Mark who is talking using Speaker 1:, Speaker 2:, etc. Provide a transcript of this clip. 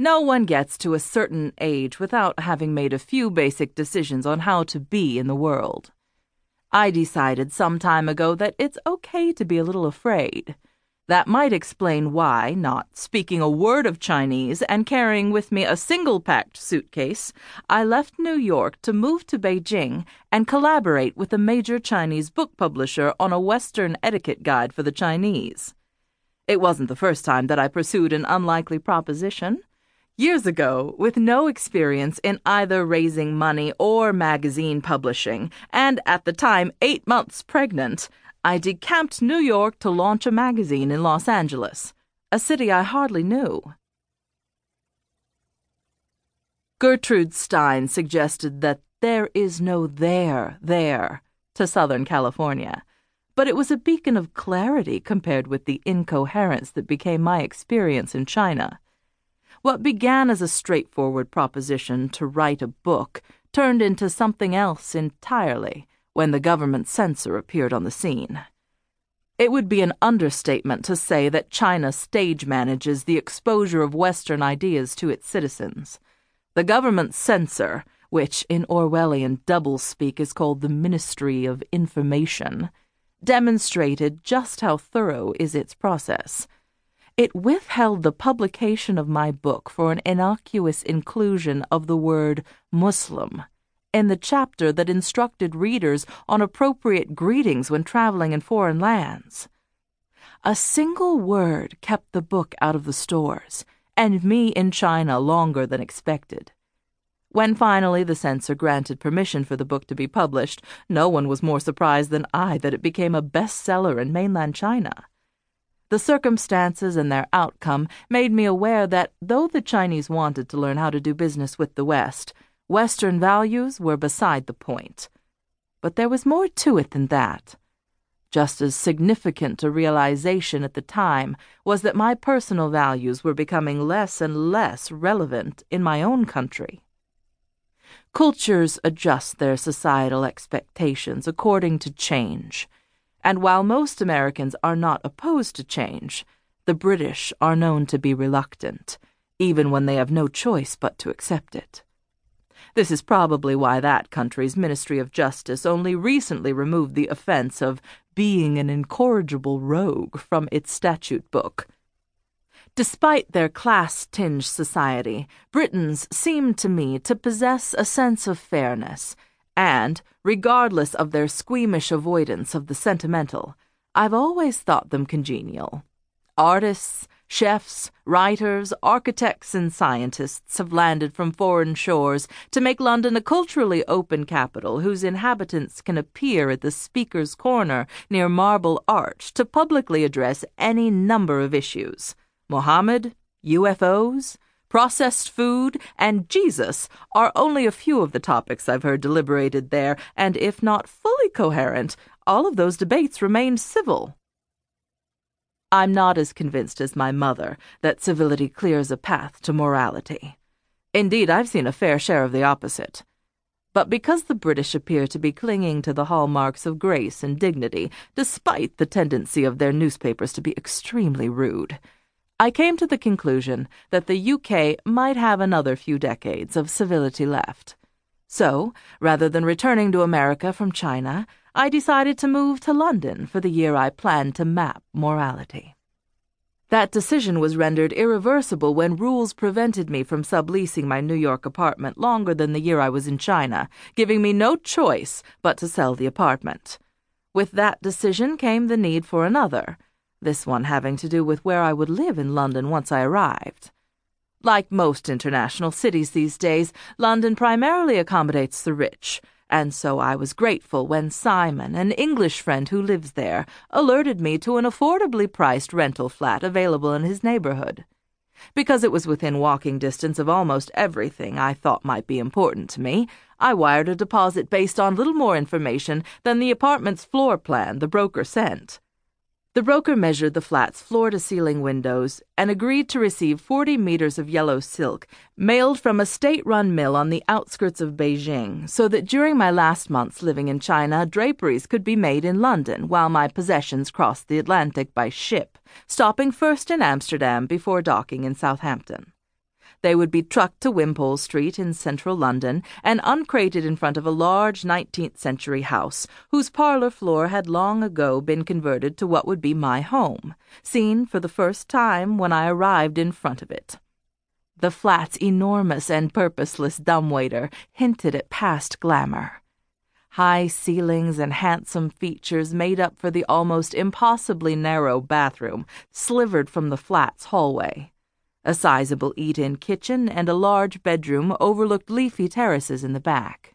Speaker 1: No one gets to a certain age without having made a few basic decisions on how to be in the world. I decided some time ago that it's okay to be a little afraid. That might explain why, not speaking a word of Chinese and carrying with me a single packed suitcase, I left New York to move to Beijing and collaborate with a major Chinese book publisher on a Western etiquette guide for the Chinese. It wasn't the first time that I pursued an unlikely proposition. Years ago, with no experience in either raising money or magazine publishing, and at the time eight months pregnant, I decamped New York to launch a magazine in Los Angeles, a city I hardly knew. Gertrude Stein suggested that there is no there there to Southern California, but it was a beacon of clarity compared with the incoherence that became my experience in China. What began as a straightforward proposition to write a book turned into something else entirely when the government censor appeared on the scene. It would be an understatement to say that China stage manages the exposure of Western ideas to its citizens. The government censor, which in Orwellian doublespeak is called the Ministry of Information, demonstrated just how thorough is its process. It withheld the publication of my book for an innocuous inclusion of the word Muslim in the chapter that instructed readers on appropriate greetings when traveling in foreign lands. A single word kept the book out of the stores, and me in China longer than expected. When finally the censor granted permission for the book to be published, no one was more surprised than I that it became a bestseller in mainland China. The circumstances and their outcome made me aware that though the Chinese wanted to learn how to do business with the West, Western values were beside the point. But there was more to it than that. Just as significant a realization at the time was that my personal values were becoming less and less relevant in my own country. Cultures adjust their societal expectations according to change, and while most Americans are not opposed to change, the British are known to be reluctant, even when they have no choice but to accept it. This is probably why that country's Ministry of Justice only recently removed the offense of being an incorrigible rogue from its statute book. Despite their class tinged society, Britons seem to me to possess a sense of fairness, and, regardless of their squeamish avoidance of the sentimental, I've always thought them congenial. Artists, Chefs, writers, architects, and scientists have landed from foreign shores to make London a culturally open capital whose inhabitants can appear at the Speaker's Corner near Marble Arch to publicly address any number of issues. Mohammed, UFOs, processed food, and Jesus are only a few of the topics I've heard deliberated there, and if not fully coherent, all of those debates remained civil. I'm not as convinced as my mother that civility clears a path to morality. Indeed, I've seen a fair share of the opposite. But because the British appear to be clinging to the hallmarks of grace and dignity, despite the tendency of their newspapers to be extremely rude, I came to the conclusion that the UK might have another few decades of civility left. So, rather than returning to America from China, I decided to move to London for the year I planned to map morality. That decision was rendered irreversible when rules prevented me from subleasing my New York apartment longer than the year I was in China, giving me no choice but to sell the apartment. With that decision came the need for another, this one having to do with where I would live in London once I arrived. Like most international cities these days, London primarily accommodates the rich and so I was grateful when Simon, an English friend who lives there, alerted me to an affordably priced rental flat available in his neighborhood. Because it was within walking distance of almost everything I thought might be important to me, I wired a deposit based on little more information than the apartment's floor plan the broker sent. The broker measured the flat's floor to ceiling windows and agreed to receive 40 meters of yellow silk mailed from a state run mill on the outskirts of Beijing so that during my last months living in China, draperies could be made in London while my possessions crossed the Atlantic by ship, stopping first in Amsterdam before docking in Southampton. They would be trucked to Wimpole Street in central London and uncrated in front of a large 19th century house whose parlor floor had long ago been converted to what would be my home, seen for the first time when I arrived in front of it. The flat's enormous and purposeless dumbwaiter hinted at past glamour. High ceilings and handsome features made up for the almost impossibly narrow bathroom slivered from the flat's hallway. A sizable eat in kitchen and a large bedroom overlooked leafy terraces in the back.